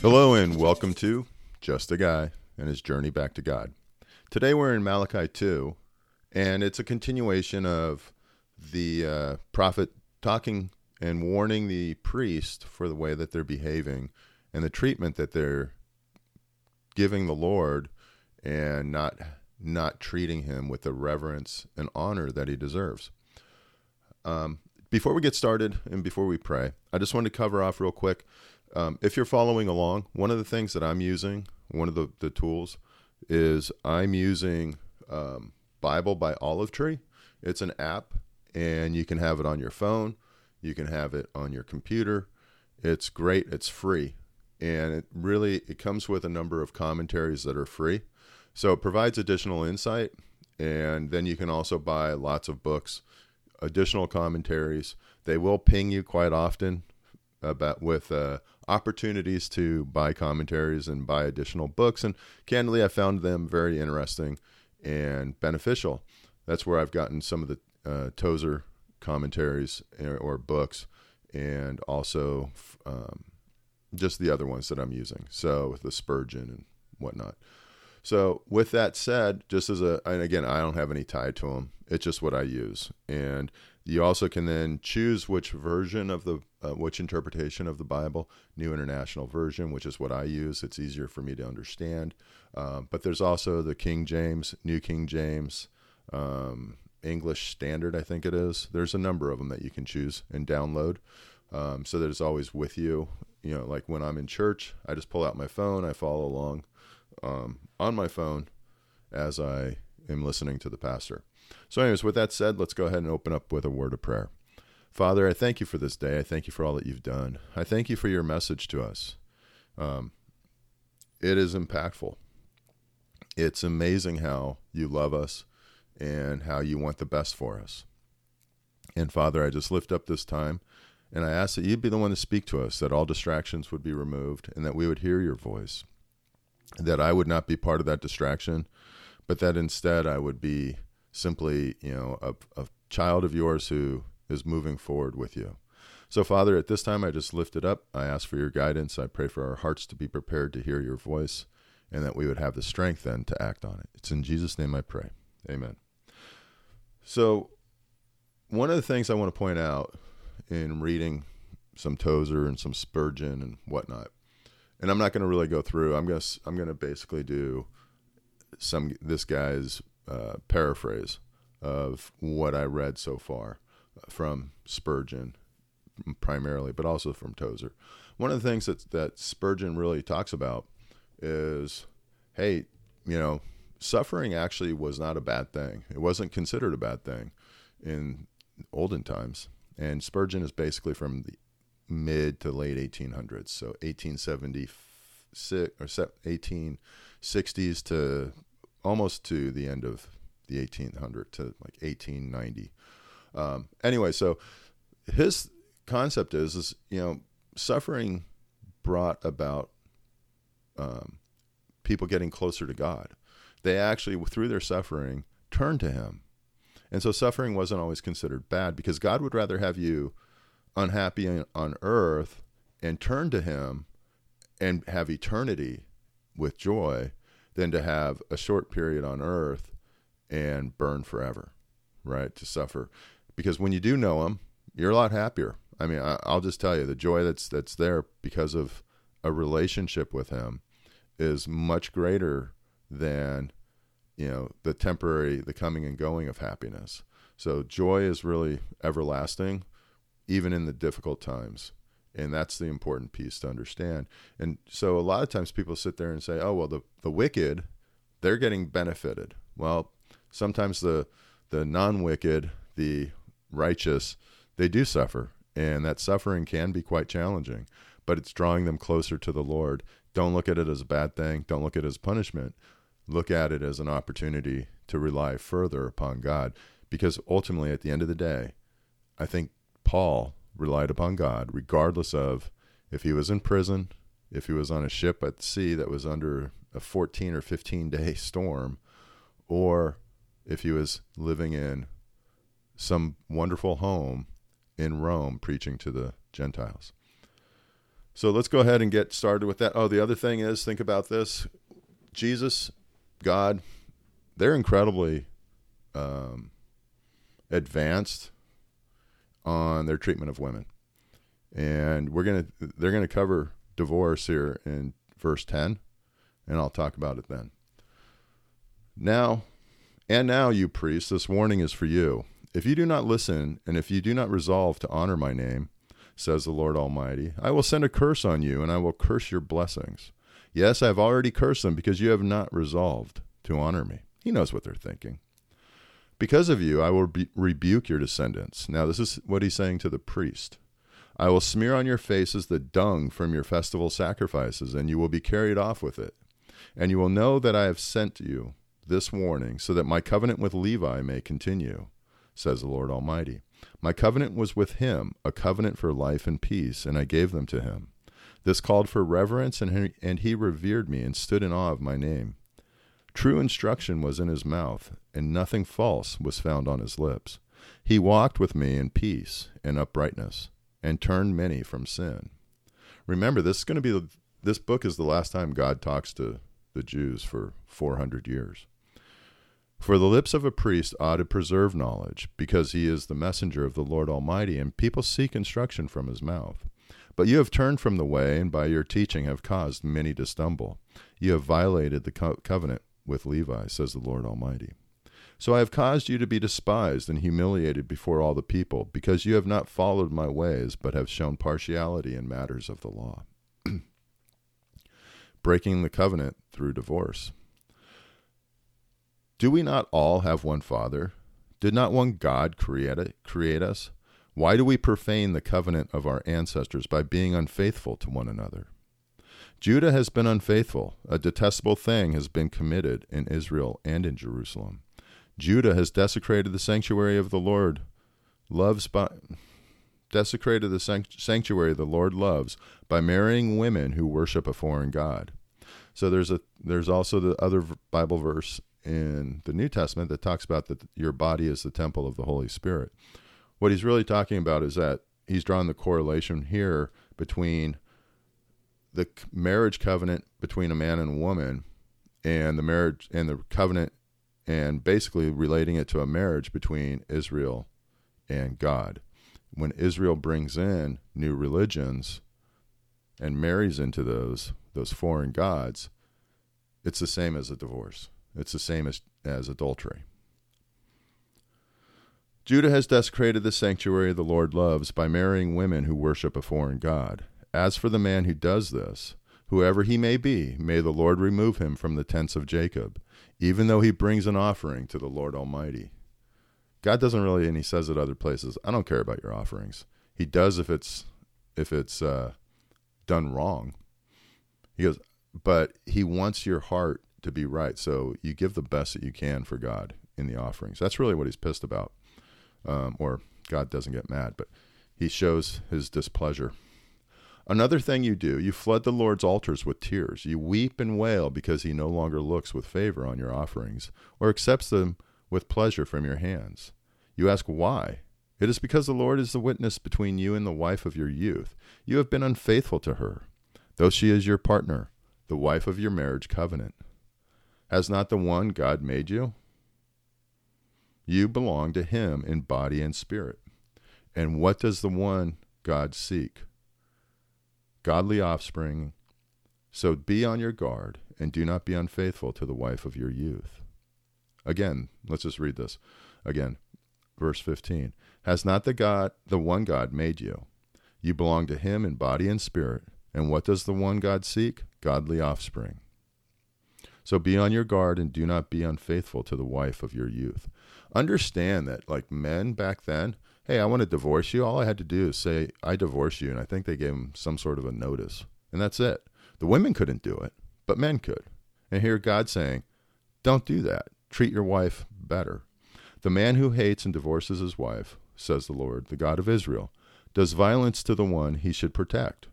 Hello, and welcome to Just a Guy and His Journey Back to God. Today we're in Malachi 2, and it's a continuation of the uh, prophet talking and warning the priest for the way that they're behaving and the treatment that they're giving the Lord and not not treating him with the reverence and honor that he deserves. Um, before we get started and before we pray, I just wanted to cover off real quick. Um, if you're following along, one of the things that I'm using, one of the, the tools, is I'm using um, Bible by Olive Tree. It's an app, and you can have it on your phone, you can have it on your computer. It's great. It's free, and it really it comes with a number of commentaries that are free. So it provides additional insight, and then you can also buy lots of books, additional commentaries. They will ping you quite often about with uh, opportunities to buy commentaries and buy additional books. And candidly, I found them very interesting and beneficial. That's where I've gotten some of the uh, Tozer commentaries or, or, books, and also um, just the other ones that I'm using. So with the Spurgeon and whatnot. So with that said, just as a, and again, I don't have any tie to them. It's just what I use, and you also can then choose which version of the, uh, which interpretation of the Bible, New International Version, which is what I use. It's easier for me to understand. Um, but there's also the King James, New King James, um, English Standard, I think it is. There's a number of them that you can choose and download. Um, so that it's always with you. You know, like when I'm in church, I just pull out my phone, I follow along um, on my phone as I am listening to the pastor. So, anyways, with that said, let's go ahead and open up with a word of prayer. Father, I thank you for this day. I thank you for all that you've done. I thank you for your message to us. Um, it is impactful. It's amazing how you love us and how you want the best for us. And Father, I just lift up this time and I ask that you'd be the one to speak to us, that all distractions would be removed and that we would hear your voice, that I would not be part of that distraction, but that instead I would be simply, you know, a, a child of yours who is moving forward with you. So, Father, at this time, I just lift it up. I ask for your guidance. I pray for our hearts to be prepared to hear your voice and that we would have the strength then to act on it. It's in Jesus' name I pray. Amen. So, one of the things I want to point out in reading some Tozer and some Spurgeon and whatnot, and I'm not going to really go through. I'm going to I'm going to basically do some this guy's uh, paraphrase of what I read so far from Spurgeon primarily, but also from Tozer. One of the things that that Spurgeon really talks about is, hey, you know, suffering actually was not a bad thing. It wasn't considered a bad thing in olden times. And Spurgeon is basically from the mid to late 1800s, so 1876 or 1860s to almost to the end of the 1800 to like 1890. Um, anyway, so his concept is is you know suffering brought about um, people getting closer to God. They actually through their suffering turned to Him, and so suffering wasn't always considered bad because God would rather have you unhappy on earth and turn to Him and have eternity with joy than to have a short period on earth and burn forever, right? To suffer. Because when you do know Him, you're a lot happier. I mean, I, will just tell you the joy that's that's there because of a relationship with Him is much greater than you know the temporary, the coming and going of happiness. So joy is really everlasting, even in the difficult times and that's the important piece to understand. And so a lot of times people sit there and say, "Oh, well, the the wicked, they're getting benefited." Well, sometimes the the non-wicked, the righteous, they do suffer, and that suffering can be quite challenging, but it's drawing them closer to the Lord. Don't look at it as a bad thing. Don't look at it as punishment. Look at it as an opportunity to rely further upon God, because ultimately, at the end of the day, I think Paul relied upon God, regardless of if he was in prison, if he was on a ship at sea that was under a 14 or 15 day storm, or if he was living in some wonderful home in Rome preaching to the Gentiles. So let's go ahead and get started with that. Oh, the other thing is think about this Jesus, God, they're incredibly um, advanced on their treatment of women. And we're going to they're going to cover divorce here in verse 10 and I'll talk about it then. Now, and now you priests, this warning is for you. If you do not listen and if you do not resolve to honor my name, says the Lord Almighty, I will send a curse on you and I will curse your blessings. Yes, I have already cursed them because you have not resolved to honor me. He knows what they're thinking. Because of you, I will rebuke your descendants. Now, this is what he's saying to the priest. I will smear on your faces the dung from your festival sacrifices, and you will be carried off with it. And you will know that I have sent you this warning, so that my covenant with Levi may continue, says the Lord Almighty. My covenant was with him, a covenant for life and peace, and I gave them to him. This called for reverence, and he, and he revered me and stood in awe of my name. True instruction was in his mouth, and nothing false was found on his lips. He walked with me in peace and uprightness, and turned many from sin. Remember, this is going to be the, this book is the last time God talks to the Jews for 400 years. For the lips of a priest ought to preserve knowledge, because he is the messenger of the Lord Almighty, and people seek instruction from his mouth. But you have turned from the way, and by your teaching have caused many to stumble. You have violated the co- covenant with Levi, says the Lord Almighty. So I have caused you to be despised and humiliated before all the people, because you have not followed my ways, but have shown partiality in matters of the law. Breaking the covenant through divorce. Do we not all have one Father? Did not one God create, it, create us? Why do we profane the covenant of our ancestors by being unfaithful to one another? Judah has been unfaithful. A detestable thing has been committed in Israel and in Jerusalem. Judah has desecrated the sanctuary of the Lord, loves by desecrated the sanctuary the Lord loves by marrying women who worship a foreign god. So there's a there's also the other Bible verse in the New Testament that talks about that your body is the temple of the Holy Spirit. What he's really talking about is that he's drawn the correlation here between the marriage covenant between a man and a woman and the marriage and the covenant and basically relating it to a marriage between Israel and God. When Israel brings in new religions and marries into those those foreign gods, it's the same as a divorce. It's the same as, as adultery. Judah has desecrated the sanctuary the Lord loves by marrying women who worship a foreign god. As for the man who does this, whoever he may be, may the Lord remove him from the tents of Jacob, even though he brings an offering to the Lord Almighty. God doesn't really, and he says it other places, I don't care about your offerings. He does if it's if it's uh, done wrong. He goes, but he wants your heart to be right. So you give the best that you can for God in the offerings. That's really what he's pissed about. Um, or God doesn't get mad, but he shows his displeasure. Another thing you do, you flood the Lord's altars with tears. You weep and wail because he no longer looks with favor on your offerings or accepts them with pleasure from your hands. You ask why. It is because the Lord is the witness between you and the wife of your youth. You have been unfaithful to her, though she is your partner, the wife of your marriage covenant. Has not the one God made you? You belong to him in body and spirit. And what does the one God seek? Godly offspring. So be on your guard and do not be unfaithful to the wife of your youth. Again, let's just read this. Again, verse 15. Has not the God, the one God made you? You belong to him in body and spirit. And what does the one God seek? Godly offspring. So be on your guard and do not be unfaithful to the wife of your youth. Understand that, like men back then, hey, I want to divorce you. All I had to do is say, I divorce you. And I think they gave him some sort of a notice. And that's it. The women couldn't do it, but men could. And here God saying, don't do that. Treat your wife better. The man who hates and divorces his wife, says the Lord, the God of Israel, does violence to the one he should protect,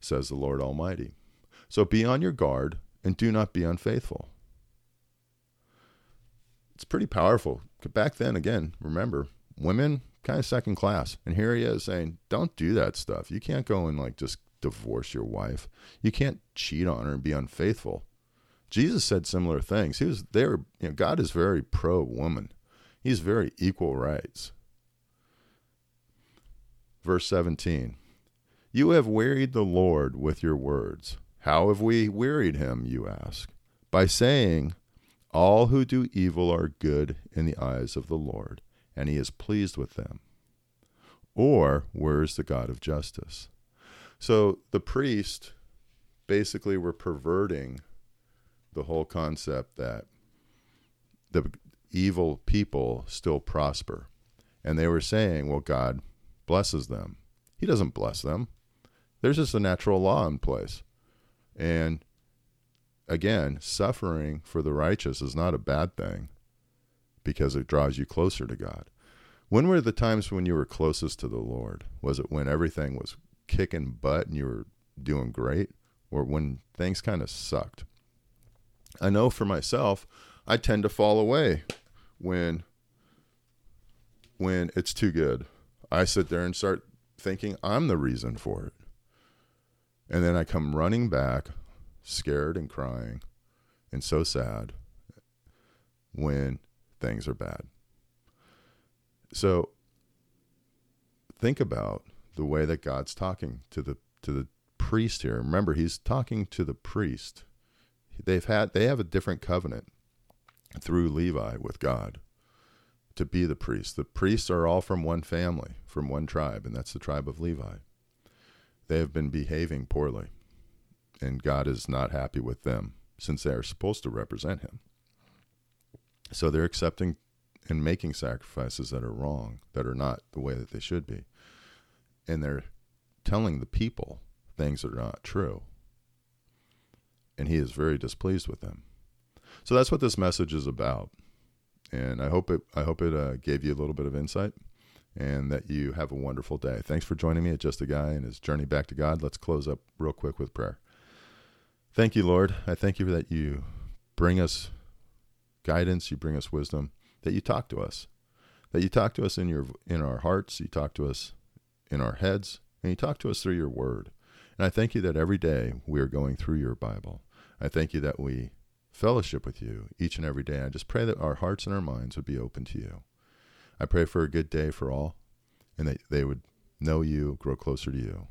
says the Lord Almighty. So be on your guard and do not be unfaithful. It's pretty powerful. Back then, again, remember, women kind of second class. And here he is saying, don't do that stuff. You can't go and like just divorce your wife. You can't cheat on her and be unfaithful. Jesus said similar things. He was there. You know, God is very pro woman. He's very equal rights. Verse 17 You have wearied the Lord with your words. How have we wearied him, you ask? By saying, All who do evil are good in the eyes of the Lord, and he is pleased with them. Or, where is the God of justice? So the priest basically were perverting the whole concept that the evil people still prosper. And they were saying, well, God blesses them. He doesn't bless them. There's just a natural law in place. And again, suffering for the righteous is not a bad thing because it draws you closer to God. When were the times when you were closest to the Lord? Was it when everything was kicking butt and you were doing great or when things kind of sucked? I know for myself, I tend to fall away when when it's too good. I sit there and start thinking I'm the reason for it. And then I come running back, scared and crying and so sad when things are bad. So think about the way that God's talking to the to the priest here. Remember, he's talking to the priest. They've had they have a different covenant through Levi with God to be the priest. The priests are all from one family, from one tribe, and that's the tribe of Levi. They have been behaving poorly, and God is not happy with them since they are supposed to represent him. So they're accepting and making sacrifices that are wrong, that are not the way that they should be. And they're telling the people things that are not true. And he is very displeased with them. So that's what this message is about. And I hope it I hope it uh, gave you a little bit of insight and that you have a wonderful day. Thanks for joining me at Just a Guy and his journey back to God. Let's close up real quick with prayer. Thank you, Lord. I thank you that you bring us guidance, you bring us wisdom, that you talk to us, that you talk to us in your in our hearts, you talk to us in our heads, and you talk to us through your word. And I thank you that every day we are going through your Bible. I thank you that we fellowship with you each and every day. I just pray that our hearts and our minds would be open to you. I pray for a good day for all and that they would know you, grow closer to you.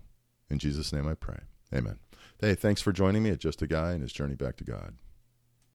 In Jesus' name I pray. Amen. Hey, thanks for joining me at Just a Guy and his journey back to God.